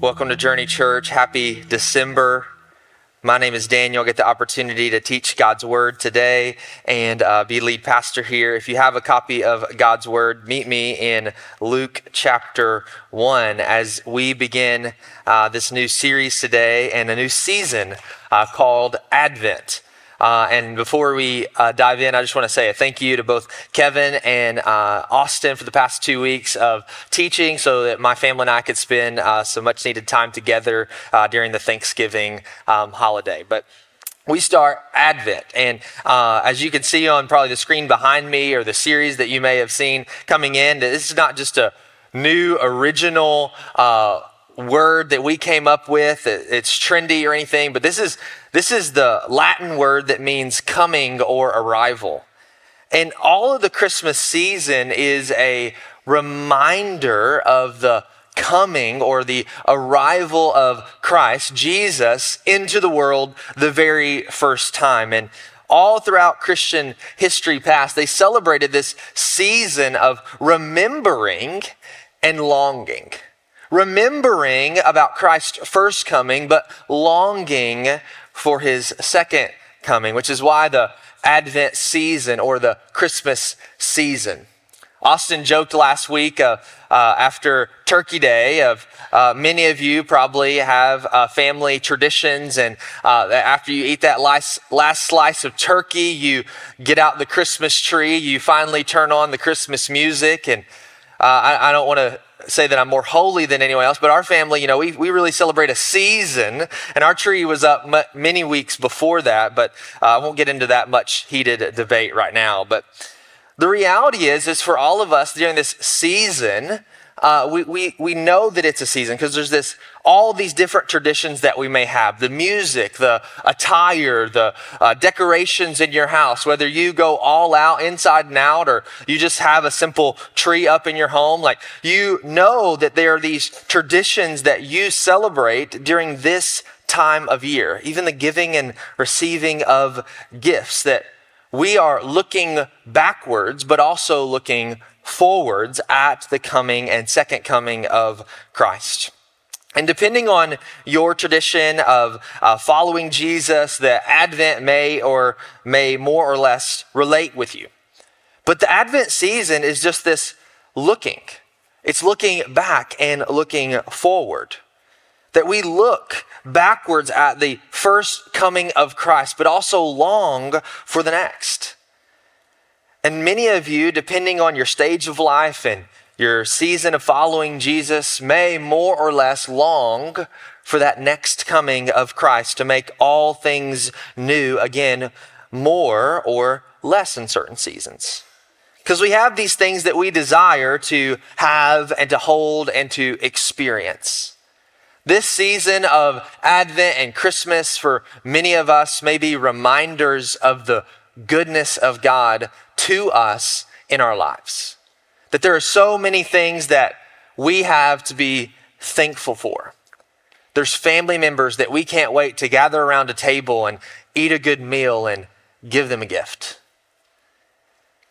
Welcome to Journey Church. Happy December. My name is Daniel. I get the opportunity to teach God's Word today and uh, be lead pastor here. If you have a copy of God's Word, meet me in Luke chapter 1 as we begin uh, this new series today and a new season uh, called Advent. Uh, and before we uh, dive in, I just want to say a thank you to both Kevin and uh, Austin for the past two weeks of teaching so that my family and I could spend uh, some much needed time together uh, during the Thanksgiving um, holiday. But we start Advent. And uh, as you can see on probably the screen behind me or the series that you may have seen coming in, this is not just a new original word that we came up with. It's trendy or anything, but this is, this is the Latin word that means coming or arrival. And all of the Christmas season is a reminder of the coming or the arrival of Christ, Jesus, into the world the very first time. And all throughout Christian history past, they celebrated this season of remembering and longing remembering about Christ's first coming, but longing for his second coming, which is why the Advent season or the Christmas season. Austin joked last week uh, uh, after Turkey Day of uh, many of you probably have uh, family traditions, and uh, after you eat that last, last slice of turkey, you get out the Christmas tree, you finally turn on the Christmas music, and uh, I, I don't want to say that I'm more holy than anyone else, but our family, you know, we, we really celebrate a season, and our tree was up m- many weeks before that, but uh, I won't get into that much heated debate right now. But the reality is, is for all of us during this season, uh, we, we, we know that it's a season because there's this all these different traditions that we may have. The music the attire the uh, decorations in your house whether you go all out inside and out or you just have a simple tree up in your home. Like you know that there are these traditions that you celebrate during this time of year even the giving and receiving of gifts that we are looking backwards but also looking forwards at the coming and second coming of Christ. And depending on your tradition of uh, following Jesus, the Advent may or may more or less relate with you. But the Advent season is just this looking. It's looking back and looking forward. That we look backwards at the first coming of Christ, but also long for the next. And many of you, depending on your stage of life and your season of following Jesus, may more or less long for that next coming of Christ to make all things new again, more or less in certain seasons. Because we have these things that we desire to have and to hold and to experience. This season of Advent and Christmas for many of us may be reminders of the goodness of God to us in our lives. That there are so many things that we have to be thankful for. There's family members that we can't wait to gather around a table and eat a good meal and give them a gift.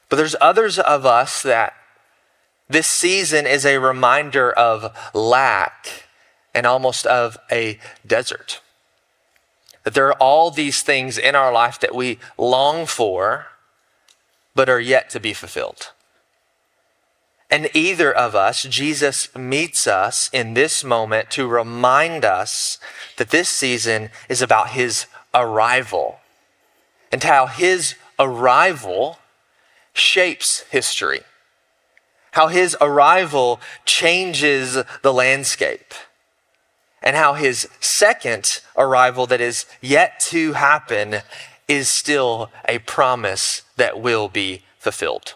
But there's others of us that this season is a reminder of lack and almost of a desert. That there are all these things in our life that we long for, but are yet to be fulfilled. And either of us, Jesus meets us in this moment to remind us that this season is about his arrival and how his arrival shapes history, how his arrival changes the landscape, and how his second arrival that is yet to happen is still a promise that will be fulfilled.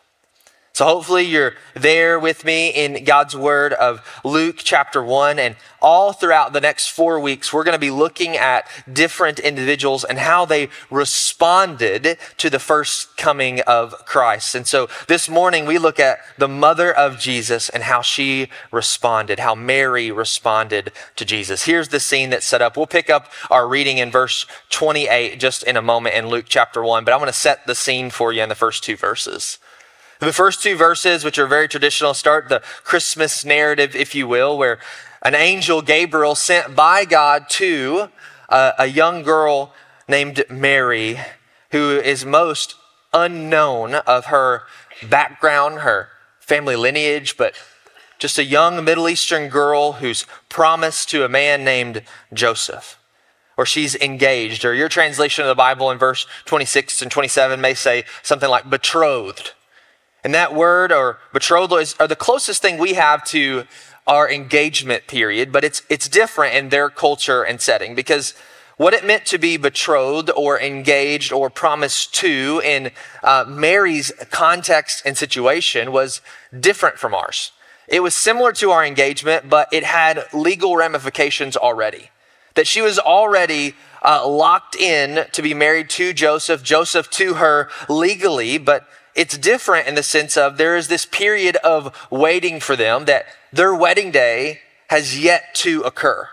So hopefully you're there with me in God's word of Luke chapter 1 and all throughout the next 4 weeks we're going to be looking at different individuals and how they responded to the first coming of Christ. And so this morning we look at the mother of Jesus and how she responded, how Mary responded to Jesus. Here's the scene that's set up. We'll pick up our reading in verse 28 just in a moment in Luke chapter 1, but I want to set the scene for you in the first two verses. The first two verses, which are very traditional, start the Christmas narrative, if you will, where an angel, Gabriel, sent by God to a, a young girl named Mary, who is most unknown of her background, her family lineage, but just a young Middle Eastern girl who's promised to a man named Joseph. Or she's engaged, or your translation of the Bible in verse 26 and 27 may say something like betrothed. And that word or betrothal is are the closest thing we have to our engagement period, but it's, it's different in their culture and setting because what it meant to be betrothed or engaged or promised to in uh, Mary's context and situation was different from ours. It was similar to our engagement, but it had legal ramifications already. That she was already uh, locked in to be married to Joseph, Joseph to her legally, but it's different in the sense of there is this period of waiting for them that their wedding day has yet to occur.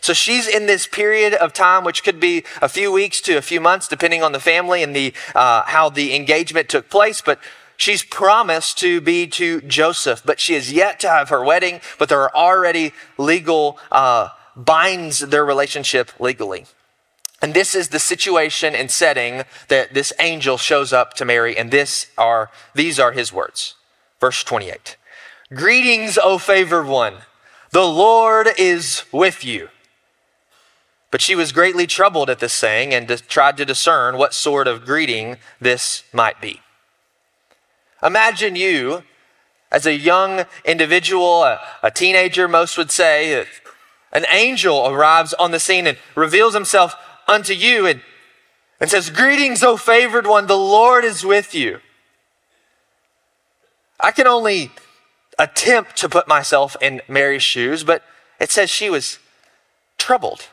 So she's in this period of time, which could be a few weeks to a few months, depending on the family and the uh, how the engagement took place. But she's promised to be to Joseph, but she has yet to have her wedding. But there are already legal uh, binds their relationship legally. And this is the situation and setting that this angel shows up to Mary, and this are these are his words. Verse 28. Greetings, O favored one. The Lord is with you. But she was greatly troubled at this saying and tried to discern what sort of greeting this might be. Imagine you as a young individual, a, a teenager, most would say, an angel arrives on the scene and reveals himself unto you and, and says, Greetings, O favored one, the Lord is with you. I can only attempt to put myself in Mary's shoes, but it says she was troubled.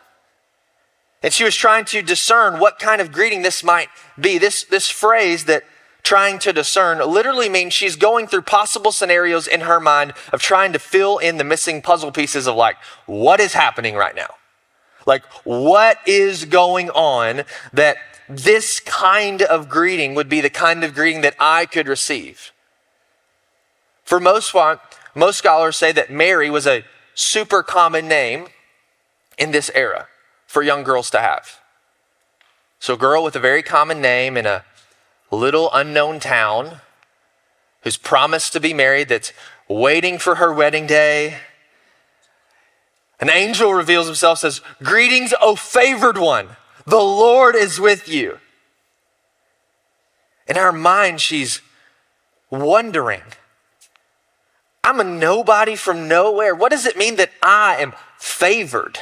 And she was trying to discern what kind of greeting this might be. This, this phrase that trying to discern literally means she's going through possible scenarios in her mind of trying to fill in the missing puzzle pieces of like, what is happening right now? Like, what is going on that this kind of greeting would be the kind of greeting that I could receive? For most, most scholars say that Mary was a super common name in this era for young girls to have. So, a girl with a very common name in a little unknown town who's promised to be married, that's waiting for her wedding day. An angel reveals himself, says, Greetings, O favored one, the Lord is with you. In her mind, she's wondering, I'm a nobody from nowhere. What does it mean that I am favored?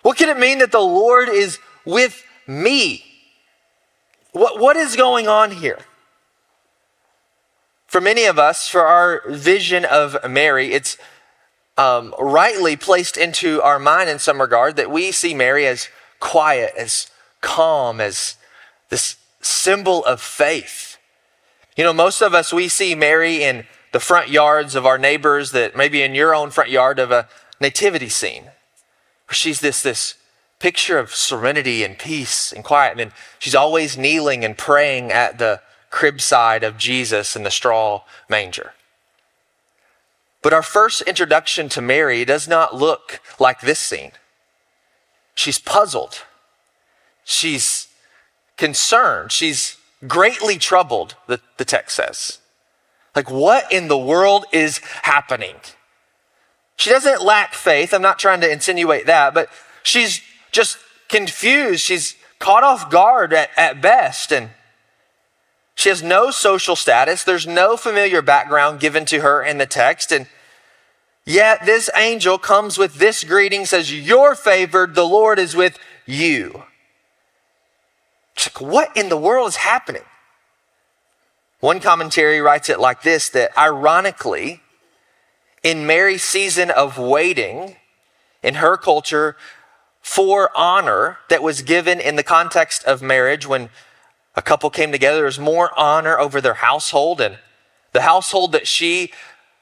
What can it mean that the Lord is with me? What, what is going on here? For many of us, for our vision of Mary, it's um, rightly placed into our mind in some regard that we see Mary as quiet, as calm, as this symbol of faith. You know, most of us, we see Mary in the front yards of our neighbors, that maybe in your own front yard of a nativity scene. where She's this, this picture of serenity and peace and quiet. And then she's always kneeling and praying at the crib side of Jesus in the straw manger. But our first introduction to Mary does not look like this scene. She's puzzled. She's concerned. She's greatly troubled, the, the text says. Like, what in the world is happening? She doesn't lack faith. I'm not trying to insinuate that, but she's just confused. She's caught off guard at, at best. And she has no social status. There's no familiar background given to her in the text. And yet this angel comes with this greeting, says, You're favored, the Lord is with you. Like, what in the world is happening? One commentary writes it like this that ironically, in Mary's season of waiting, in her culture, for honor that was given in the context of marriage when a couple came together, there was more honor over their household. And the household that she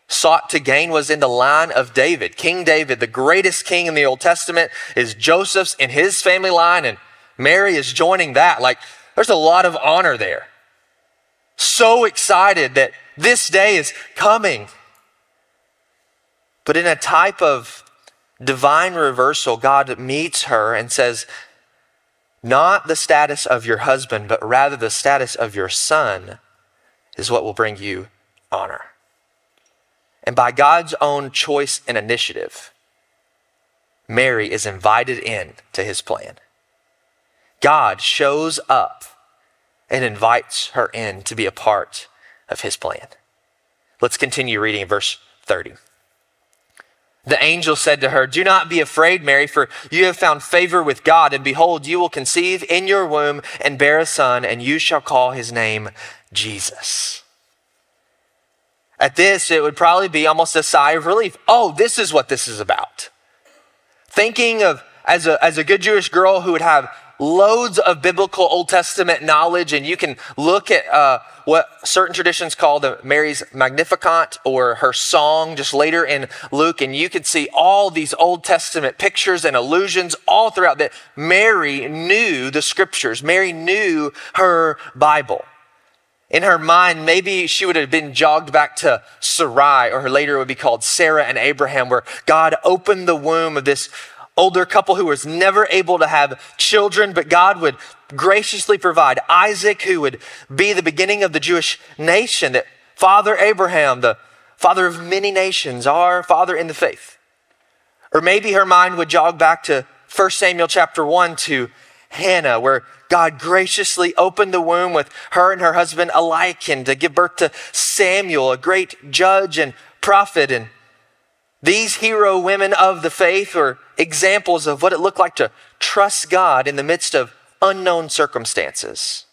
sought to gain was in the line of David. King David, the greatest king in the Old Testament, is Joseph's in his family line, and Mary is joining that. Like, there's a lot of honor there. So excited that this day is coming. But in a type of divine reversal, God meets her and says, Not the status of your husband, but rather the status of your son is what will bring you honor. And by God's own choice and initiative, Mary is invited in to his plan. God shows up and invites her in to be a part of his plan. Let's continue reading verse 30. The angel said to her, Do not be afraid, Mary, for you have found favor with God, and behold, you will conceive in your womb and bear a son, and you shall call his name Jesus. At this, it would probably be almost a sigh of relief. Oh, this is what this is about. Thinking of as a, as a good Jewish girl who would have loads of biblical Old Testament knowledge, and you can look at uh, what certain traditions call the Mary's Magnificat or her song just later in Luke, and you can see all these Old Testament pictures and allusions all throughout that Mary knew the scriptures. Mary knew her Bible. In her mind, maybe she would have been jogged back to Sarai, or her later would be called Sarah and Abraham, where God opened the womb of this older couple who was never able to have children, but God would graciously provide Isaac, who would be the beginning of the Jewish nation, that Father Abraham, the father of many nations, our father in the faith. Or maybe her mind would jog back to 1 Samuel chapter 1 to Hannah, where God graciously opened the womb with her and her husband Eliakim to give birth to Samuel, a great judge and prophet. And these hero women of the faith were examples of what it looked like to trust God in the midst of unknown circumstances.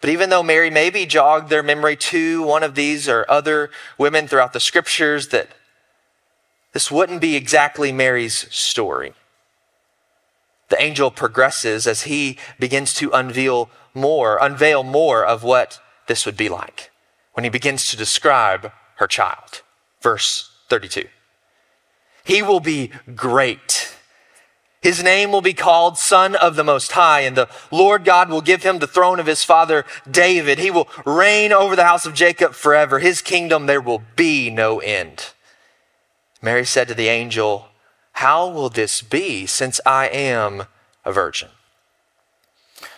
But even though Mary maybe jogged their memory to one of these or other women throughout the scriptures, that this wouldn't be exactly Mary's story the angel progresses as he begins to unveil more, unveil more of what this would be like when he begins to describe her child. Verse 32. He will be great. His name will be called Son of the Most High, and the Lord God will give him the throne of his father David. He will reign over the house of Jacob forever. His kingdom there will be no end. Mary said to the angel, how will this be since I am a virgin?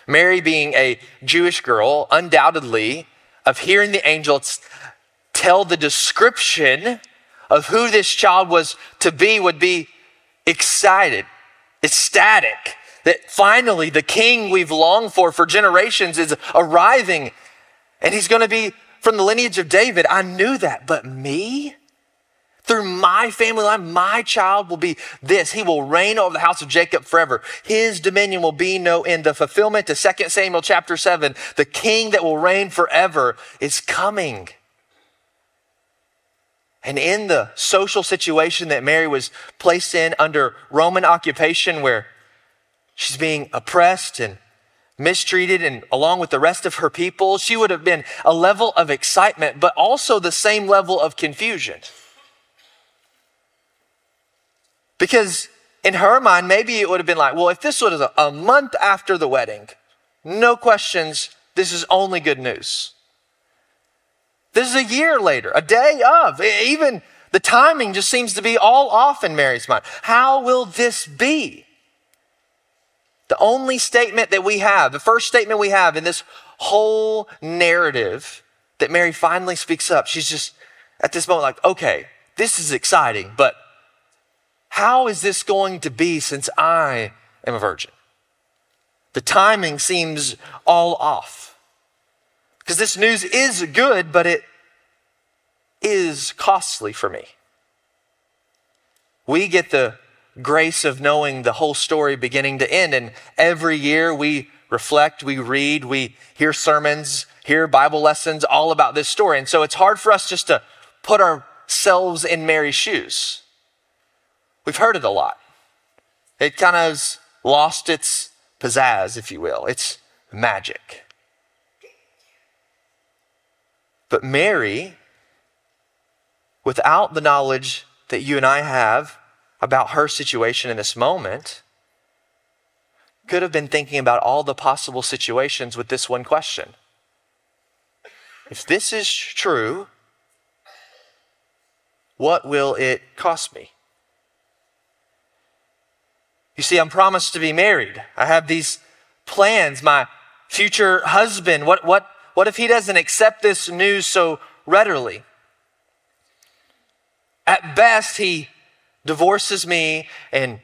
Mary, being a Jewish girl, undoubtedly, of hearing the angel tell the description of who this child was to be, would be excited, ecstatic that finally the king we've longed for for generations is arriving and he's going to be from the lineage of David. I knew that, but me? Through my family line, my child will be this. He will reign over the house of Jacob forever. His dominion will be no end. The fulfillment to 2 Samuel chapter 7, the king that will reign forever is coming. And in the social situation that Mary was placed in under Roman occupation, where she's being oppressed and mistreated, and along with the rest of her people, she would have been a level of excitement, but also the same level of confusion. Because in her mind, maybe it would have been like, well, if this was a month after the wedding, no questions, this is only good news. This is a year later, a day of. Even the timing just seems to be all off in Mary's mind. How will this be? The only statement that we have, the first statement we have in this whole narrative that Mary finally speaks up, she's just at this moment like, okay, this is exciting, but how is this going to be since I am a virgin? The timing seems all off. Because this news is good, but it is costly for me. We get the grace of knowing the whole story beginning to end, and every year we reflect, we read, we hear sermons, hear Bible lessons all about this story. And so it's hard for us just to put ourselves in Mary's shoes. We've heard it a lot. It kind of lost its pizzazz, if you will. It's magic. But Mary, without the knowledge that you and I have about her situation in this moment, could have been thinking about all the possible situations with this one question. If this is true, What will it cost me? You see, I'm promised to be married. I have these plans. My future husband, what, what, what if he doesn't accept this news so readily? At best, he divorces me and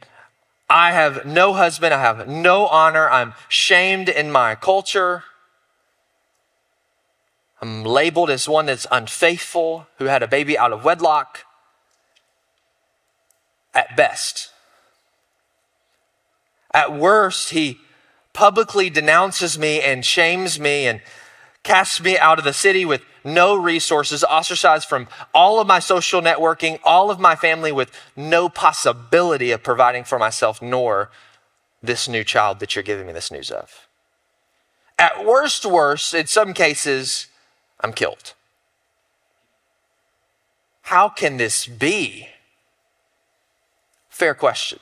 I have no husband. I have no honor. I'm shamed in my culture. I'm labeled as one that's unfaithful, who had a baby out of wedlock. At best. At worst, he publicly denounces me and shames me and casts me out of the city with no resources, ostracized from all of my social networking, all of my family with no possibility of providing for myself, nor this new child that you're giving me this news of. At worst, worst, in some cases, I'm killed. How can this be? Fair question.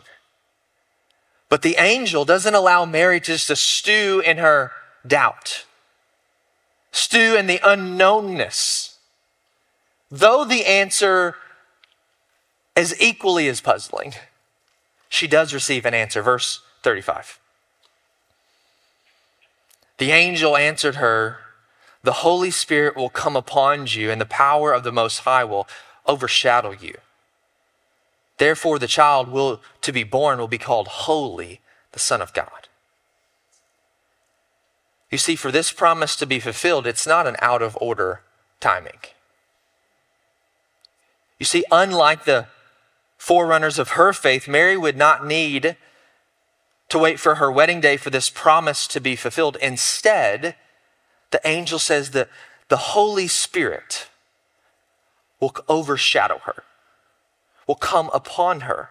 But the angel doesn't allow Mary just to stew in her doubt, stew in the unknownness. Though the answer is equally as puzzling, she does receive an answer. Verse 35. The angel answered her, The Holy Spirit will come upon you, and the power of the Most High will overshadow you. Therefore, the child will, to be born will be called Holy, the Son of God. You see, for this promise to be fulfilled, it's not an out of order timing. You see, unlike the forerunners of her faith, Mary would not need to wait for her wedding day for this promise to be fulfilled. Instead, the angel says that the Holy Spirit will overshadow her will come upon her.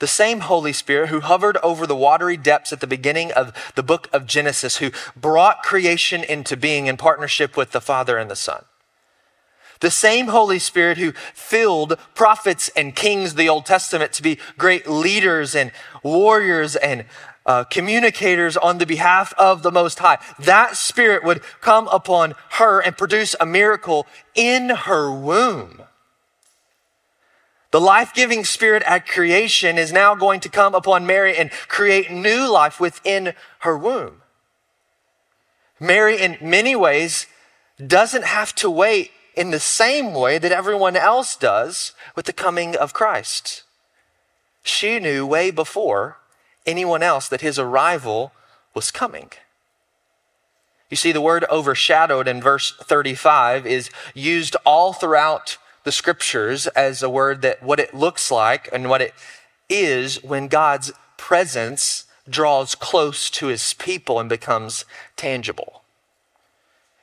The same Holy Spirit who hovered over the watery depths at the beginning of the book of Genesis, who brought creation into being in partnership with the Father and the Son. The same Holy Spirit who filled prophets and kings of the Old Testament to be great leaders and warriors and uh, communicators on the behalf of the Most High. That Spirit would come upon her and produce a miracle in her womb. The life giving spirit at creation is now going to come upon Mary and create new life within her womb. Mary, in many ways, doesn't have to wait in the same way that everyone else does with the coming of Christ. She knew way before anyone else that his arrival was coming. You see, the word overshadowed in verse 35 is used all throughout the scriptures as a word that what it looks like and what it is when God's presence draws close to his people and becomes tangible.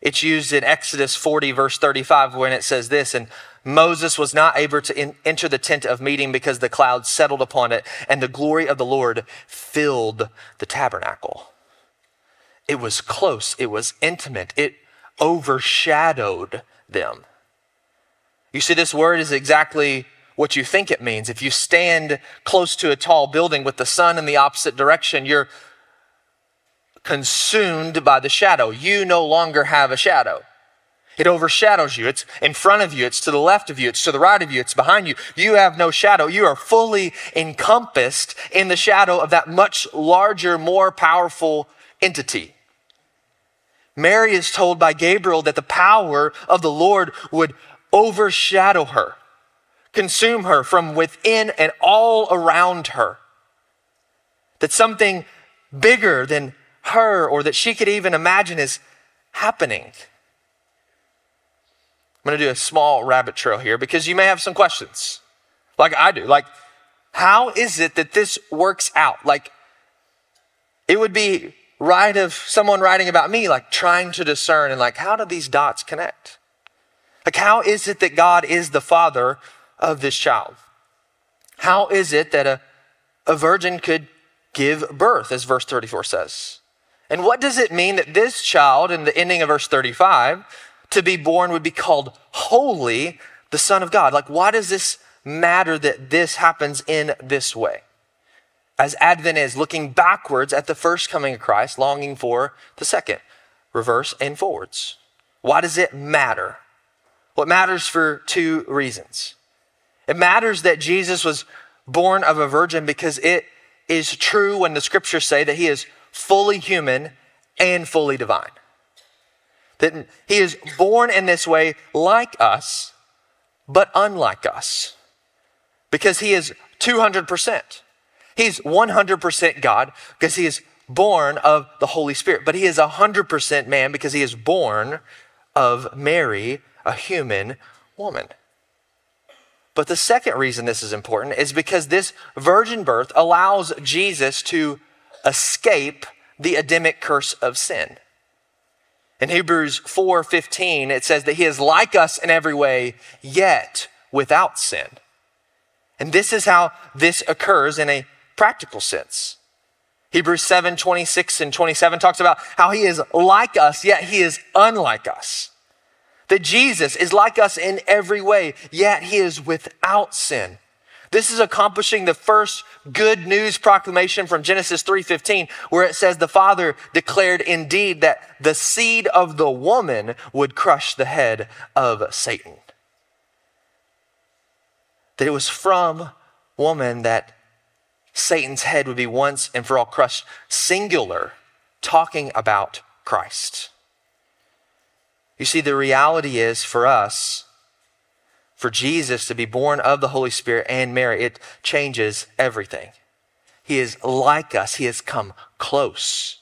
It's used in Exodus 40, verse 35, when it says this, and Moses was not able to in, enter the tent of meeting because the cloud settled upon it, and the glory of the Lord filled the tabernacle. It was close, it was intimate, it overshadowed them. You see, this word is exactly what you think it means. If you stand close to a tall building with the sun in the opposite direction, you're consumed by the shadow. You no longer have a shadow. It overshadows you. It's in front of you. It's to the left of you. It's to the right of you. It's behind you. You have no shadow. You are fully encompassed in the shadow of that much larger, more powerful entity. Mary is told by Gabriel that the power of the Lord would overshadow her, consume her from within and all around her. That something bigger than her or that she could even imagine is happening. I'm going to do a small rabbit trail here because you may have some questions, like I do. Like, how is it that this works out? Like, it would be right of someone writing about me, like trying to discern and like, how do these dots connect? Like, how is it that God is the father of this child? How is it that a, a virgin could give birth, as verse 34 says? And what does it mean that this child, in the ending of verse 35, to be born would be called holy, the Son of God? Like, why does this matter that this happens in this way? As Advent is looking backwards at the first coming of Christ, longing for the second, reverse and forwards. Why does it matter? Well, it matters for two reasons. It matters that Jesus was born of a virgin because it is true when the scriptures say that he is fully human and fully divine. That he is born in this way like us, but unlike us. Because he is 200%. He's 100% God because he is born of the Holy Spirit, but he is 100% man because he is born of Mary, a human woman. But the second reason this is important is because this virgin birth allows Jesus to escape the Adamic curse of sin. In Hebrews 4:15 it says that he is like us in every way yet without sin. And this is how this occurs in a practical sense. Hebrews 7 26 and 27 talks about how he is like us, yet he is unlike us. That Jesus is like us in every way, yet he is without sin. This is accomplishing the first good news proclamation from Genesis 3:15 where it says the Father declared indeed that the seed of the woman would crush the head of Satan. That it was from woman that Satan's head would be once and for all crushed, singular, talking about Christ. You see, the reality is for us, for Jesus to be born of the Holy Spirit and Mary, it changes everything. He is like us, He has come close,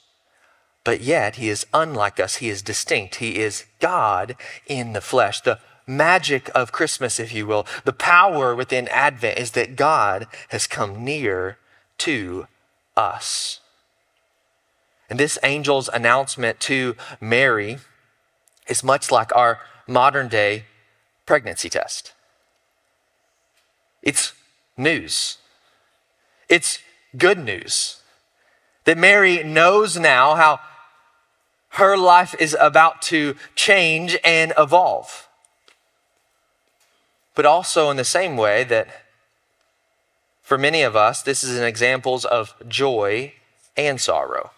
but yet He is unlike us. He is distinct. He is God in the flesh. The magic of Christmas, if you will, the power within Advent is that God has come near to us. And this angel's announcement to Mary is much like our modern day pregnancy test. It's news. It's good news that Mary knows now how her life is about to change and evolve. But also, in the same way, that for many of us, this is an examples of joy and sorrow.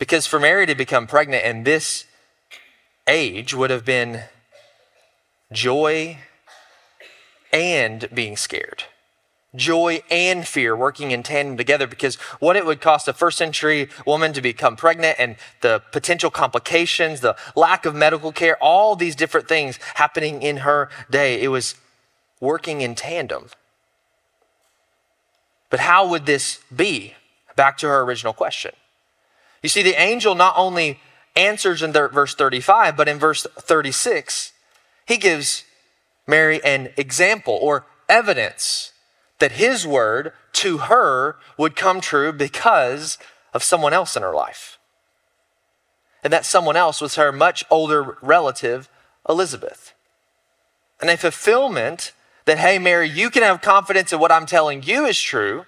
Because for Mary to become pregnant in this age would have been joy and being scared. Joy and fear working in tandem together because what it would cost a first century woman to become pregnant and the potential complications, the lack of medical care, all these different things happening in her day. It was working in tandem. But how would this be? Back to her original question. You see, the angel not only answers in verse 35, but in verse 36, he gives Mary an example or evidence that his word to her would come true because of someone else in her life. And that someone else was her much older relative, Elizabeth. And a fulfillment that, hey, Mary, you can have confidence in what I'm telling you is true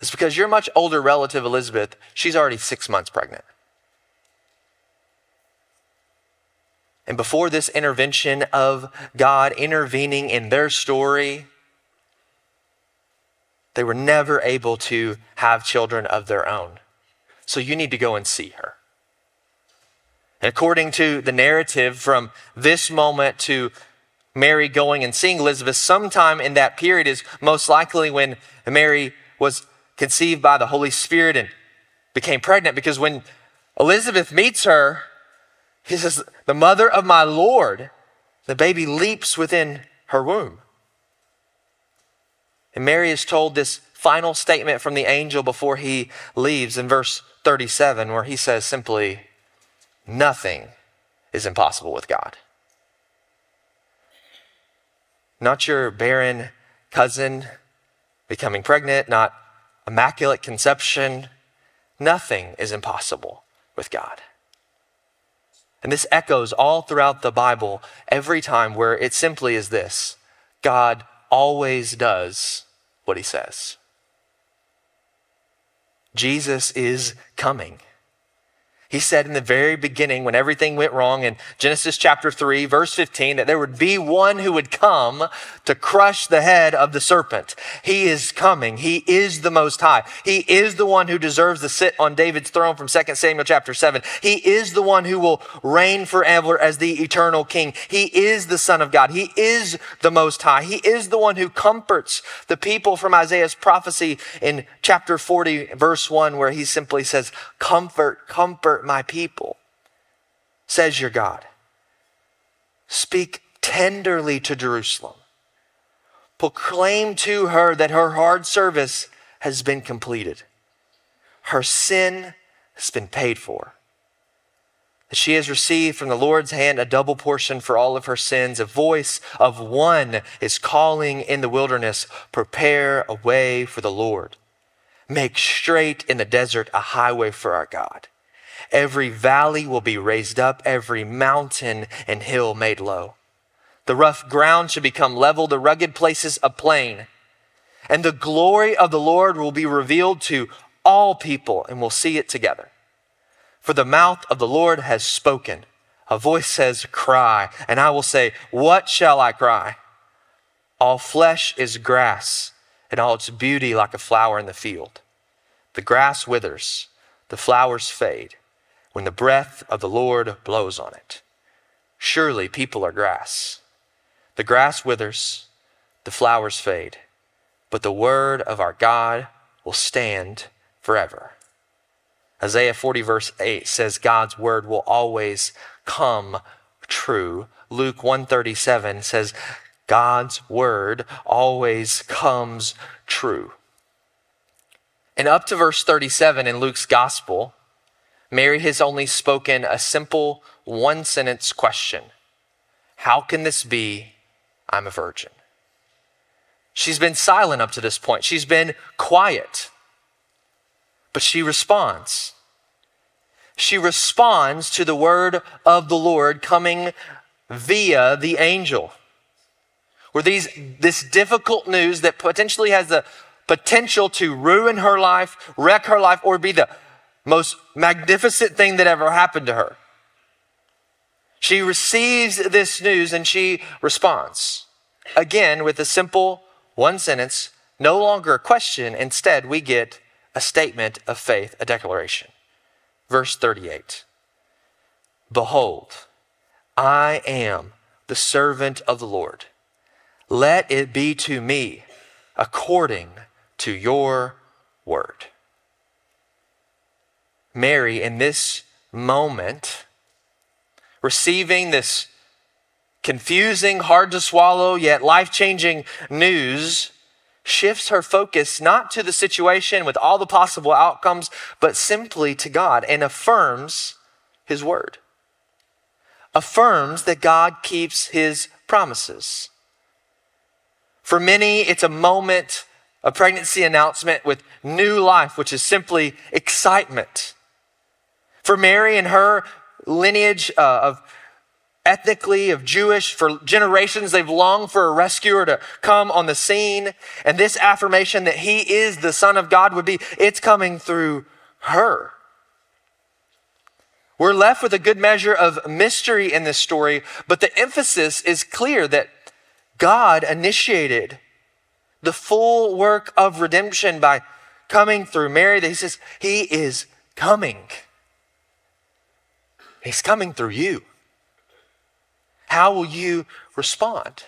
is because your much older relative, Elizabeth, she's already six months pregnant. And before this intervention of God intervening in their story, they were never able to have children of their own. So you need to go and see her. And according to the narrative, from this moment to Mary going and seeing Elizabeth, sometime in that period is most likely when Mary was conceived by the Holy Spirit and became pregnant because when Elizabeth meets her, he says, The mother of my Lord, the baby leaps within her womb. And Mary is told this final statement from the angel before he leaves in verse 37, where he says simply, Nothing is impossible with God. Not your barren cousin becoming pregnant, not immaculate conception. Nothing is impossible with God. And this echoes all throughout the Bible every time where it simply is this God always does what he says. Jesus is coming. He said in the very beginning, when everything went wrong in Genesis chapter 3, verse 15, that there would be one who would come to crush the head of the serpent. He is coming. He is the Most High. He is the one who deserves to sit on David's throne from 2 Samuel chapter 7. He is the one who will reign forever as the eternal King. He is the Son of God. He is the Most High. He is the one who comforts the people from Isaiah's prophecy in chapter 40, verse 1, where he simply says, Comfort, comfort my people, says your God. Speak tenderly to Jerusalem. Proclaim to her that her hard service has been completed. Her sin has been paid for. That she has received from the Lord's hand a double portion for all of her sins. A voice of one is calling in the wilderness, prepare a way for the Lord. Make straight in the desert a highway for our God. Every valley will be raised up, every mountain and hill made low. The rough ground should become level, the rugged places a plain. And the glory of the Lord will be revealed to all people, and we'll see it together. For the mouth of the Lord has spoken. A voice says, Cry. And I will say, What shall I cry? All flesh is grass, and all its beauty like a flower in the field. The grass withers, the flowers fade when the breath of the Lord blows on it. Surely people are grass. The grass withers, the flowers fade, but the word of our God will stand forever. Isaiah 40, verse 8 says God's word will always come true. Luke 137 says God's word always comes true. And up to verse 37 in Luke's gospel, Mary has only spoken a simple one sentence question How can this be? I'm a virgin. She's been silent up to this point, she's been quiet, but she responds. She responds to the word of the Lord coming via the angel. Where these, this difficult news that potentially has the potential to ruin her life, wreck her life, or be the most magnificent thing that ever happened to her. She receives this news and she responds. Again, with a simple one sentence, no longer a question. Instead, we get a statement of faith, a declaration. Verse 38 Behold, I am the servant of the Lord. Let it be to me according to your word. Mary, in this moment, receiving this confusing, hard to swallow, yet life changing news, shifts her focus not to the situation with all the possible outcomes, but simply to God and affirms his word. Affirms that God keeps his promises. For many, it's a moment, a pregnancy announcement with new life, which is simply excitement. For Mary and her lineage uh, of ethnically of Jewish for generations they've longed for a rescuer to come on the scene and this affirmation that he is the son of God would be it's coming through her. We're left with a good measure of mystery in this story, but the emphasis is clear that God initiated the full work of redemption by coming through Mary. That he says he is coming. He's coming through you. How will you respond?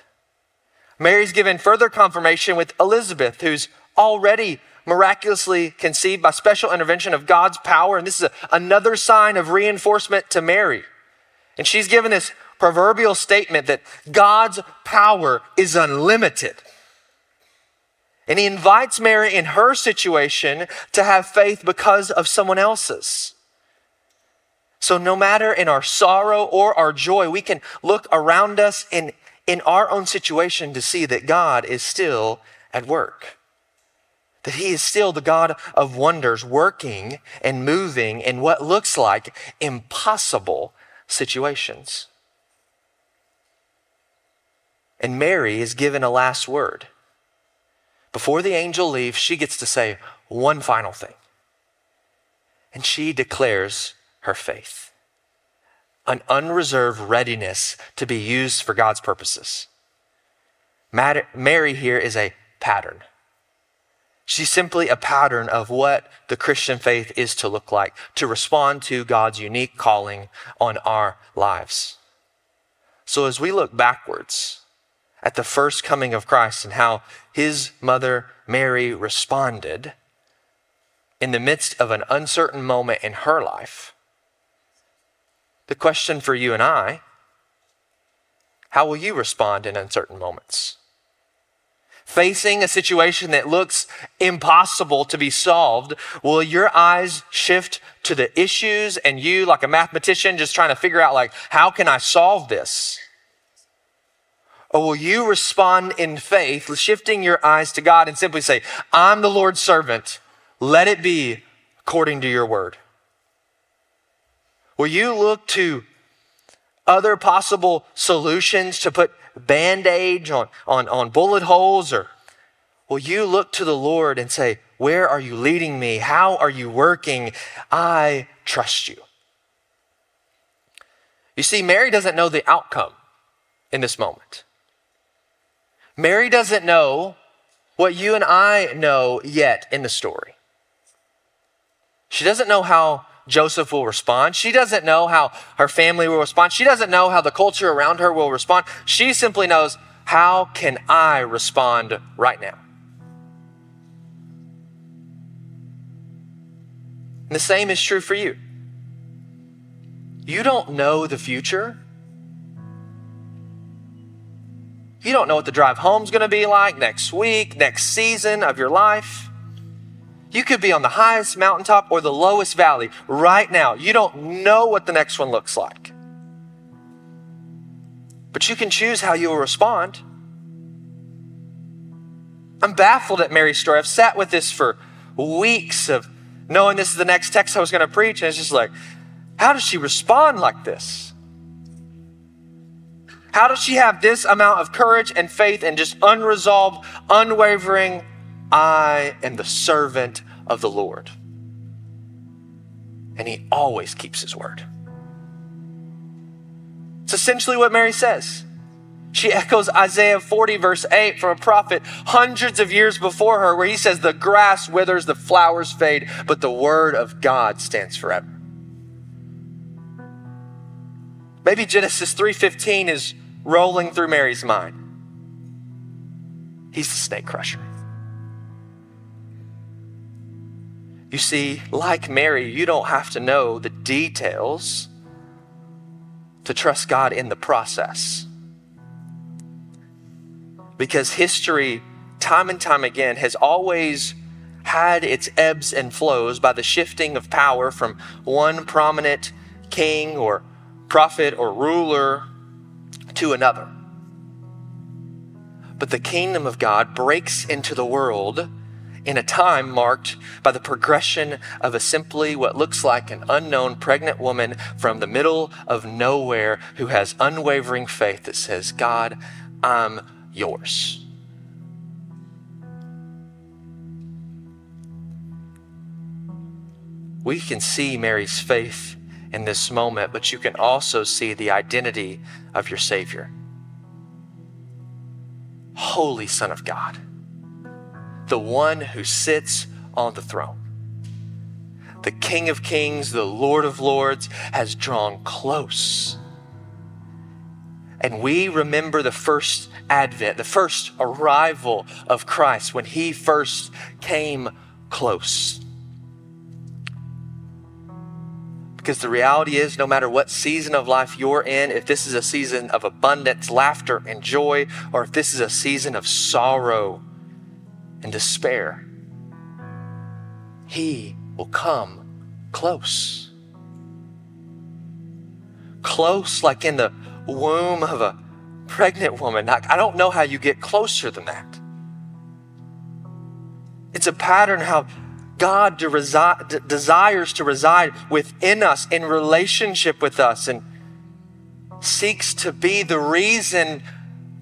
Mary's given further confirmation with Elizabeth, who's already miraculously conceived by special intervention of God's power. And this is a, another sign of reinforcement to Mary. And she's given this proverbial statement that God's power is unlimited. And he invites Mary in her situation to have faith because of someone else's. So, no matter in our sorrow or our joy, we can look around us in, in our own situation to see that God is still at work. That He is still the God of wonders, working and moving in what looks like impossible situations. And Mary is given a last word. Before the angel leaves, she gets to say one final thing. And she declares her faith an unreserved readiness to be used for God's purposes. Mary here is a pattern. She's simply a pattern of what the Christian faith is to look like, to respond to God's unique calling on our lives. So as we look backwards at the first coming of Christ and how his mother Mary responded in the midst of an uncertain moment in her life, the question for you and I how will you respond in uncertain moments? Facing a situation that looks impossible to be solved, will your eyes shift to the issues and you, like a mathematician, just trying to figure out, like, how can I solve this? Or will you respond in faith, shifting your eyes to God and simply say, I'm the Lord's servant. Let it be according to your word? Will you look to other possible solutions to put band aids on, on, on bullet holes? Or will you look to the Lord and say, Where are you leading me? How are you working? I trust you. You see, Mary doesn't know the outcome in this moment. Mary doesn't know what you and I know yet in the story. She doesn't know how Joseph will respond. She doesn't know how her family will respond. She doesn't know how the culture around her will respond. She simply knows, how can I respond right now? And the same is true for you. You don't know the future. You don't know what the drive home is going to be like next week, next season of your life. You could be on the highest mountaintop or the lowest valley right now. You don't know what the next one looks like. But you can choose how you will respond. I'm baffled at Mary's story. I've sat with this for weeks of knowing this is the next text I was going to preach. And it's just like, how does she respond like this? How does she have this amount of courage and faith and just unresolved, unwavering I am the servant of the Lord. And he always keeps his word. It's essentially what Mary says. She echoes Isaiah 40, verse 8, from a prophet hundreds of years before her, where he says, The grass withers, the flowers fade, but the word of God stands forever. Maybe Genesis 3:15 is rolling through Mary's mind. He's the snake crusher. You see, like Mary, you don't have to know the details to trust God in the process. Because history, time and time again, has always had its ebbs and flows by the shifting of power from one prominent king or prophet or ruler to another. But the kingdom of God breaks into the world in a time marked by the progression of a simply what looks like an unknown pregnant woman from the middle of nowhere who has unwavering faith that says, God, I'm yours. We can see Mary's faith in this moment, but you can also see the identity of your Savior. Holy Son of God the one who sits on the throne. The King of Kings, the Lord of Lords, has drawn close. And we remember the first advent, the first arrival of Christ when he first came close. Because the reality is, no matter what season of life you're in, if this is a season of abundance, laughter, and joy, or if this is a season of sorrow and despair, He will come close. Close, like in the womb of a pregnant woman. I don't know how you get closer than that. It's a pattern how God resi- desires to reside within us in relationship with us and seeks to be the reason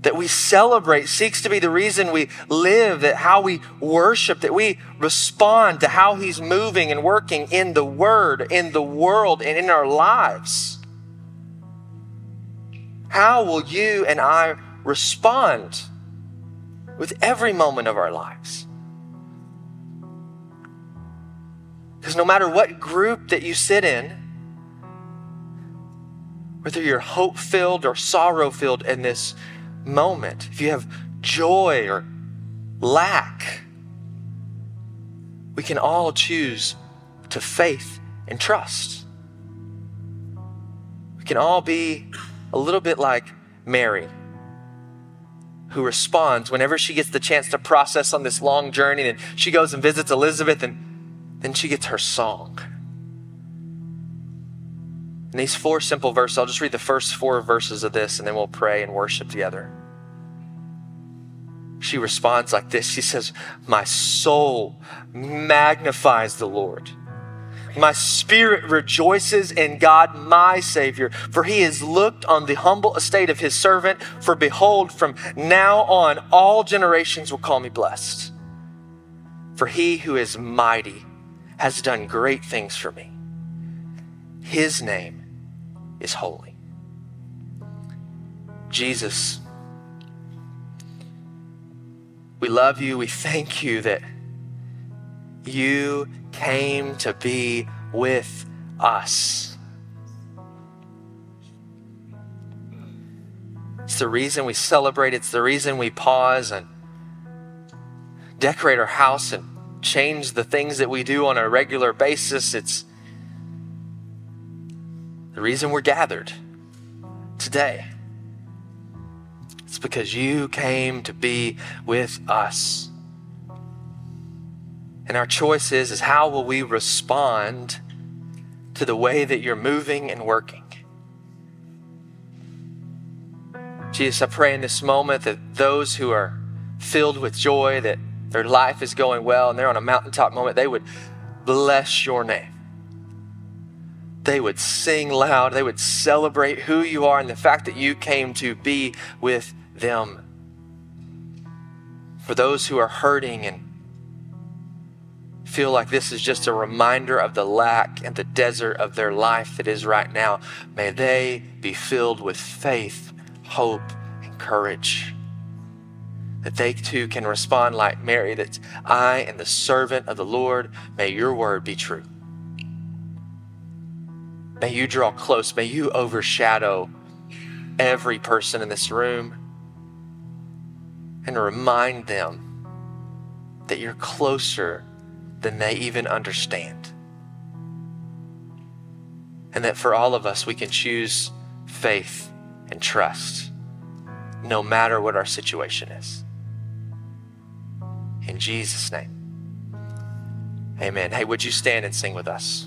that we celebrate seeks to be the reason we live, that how we worship, that we respond to how He's moving and working in the Word, in the world, and in our lives. How will you and I respond with every moment of our lives? Because no matter what group that you sit in, whether you're hope filled or sorrow filled in this moment, if you have joy or lack, we can all choose to faith and trust. We can all be a little bit like Mary, who responds whenever she gets the chance to process on this long journey, and she goes and visits Elizabeth, and then she gets her song. In these four simple verses, I'll just read the first four verses of this and then we'll pray and worship together. She responds like this She says, My soul magnifies the Lord. My spirit rejoices in God, my Savior, for he has looked on the humble estate of his servant. For behold, from now on, all generations will call me blessed. For he who is mighty has done great things for me. His name is holy. Jesus, we love you. We thank you that you came to be with us. It's the reason we celebrate, it's the reason we pause and decorate our house and change the things that we do on a regular basis. It's the reason we're gathered today is because you came to be with us. And our choice is, is how will we respond to the way that you're moving and working? Jesus, I pray in this moment that those who are filled with joy, that their life is going well, and they're on a mountaintop moment, they would bless your name they would sing loud, they would celebrate who you are and the fact that you came to be with them. For those who are hurting and feel like this is just a reminder of the lack and the desert of their life that is right now, may they be filled with faith, hope, and courage. That they too can respond like Mary, that I am the servant of the Lord. May your word be true. May you draw close. May you overshadow every person in this room and remind them that you're closer than they even understand. And that for all of us, we can choose faith and trust no matter what our situation is. In Jesus' name, amen. Hey, would you stand and sing with us?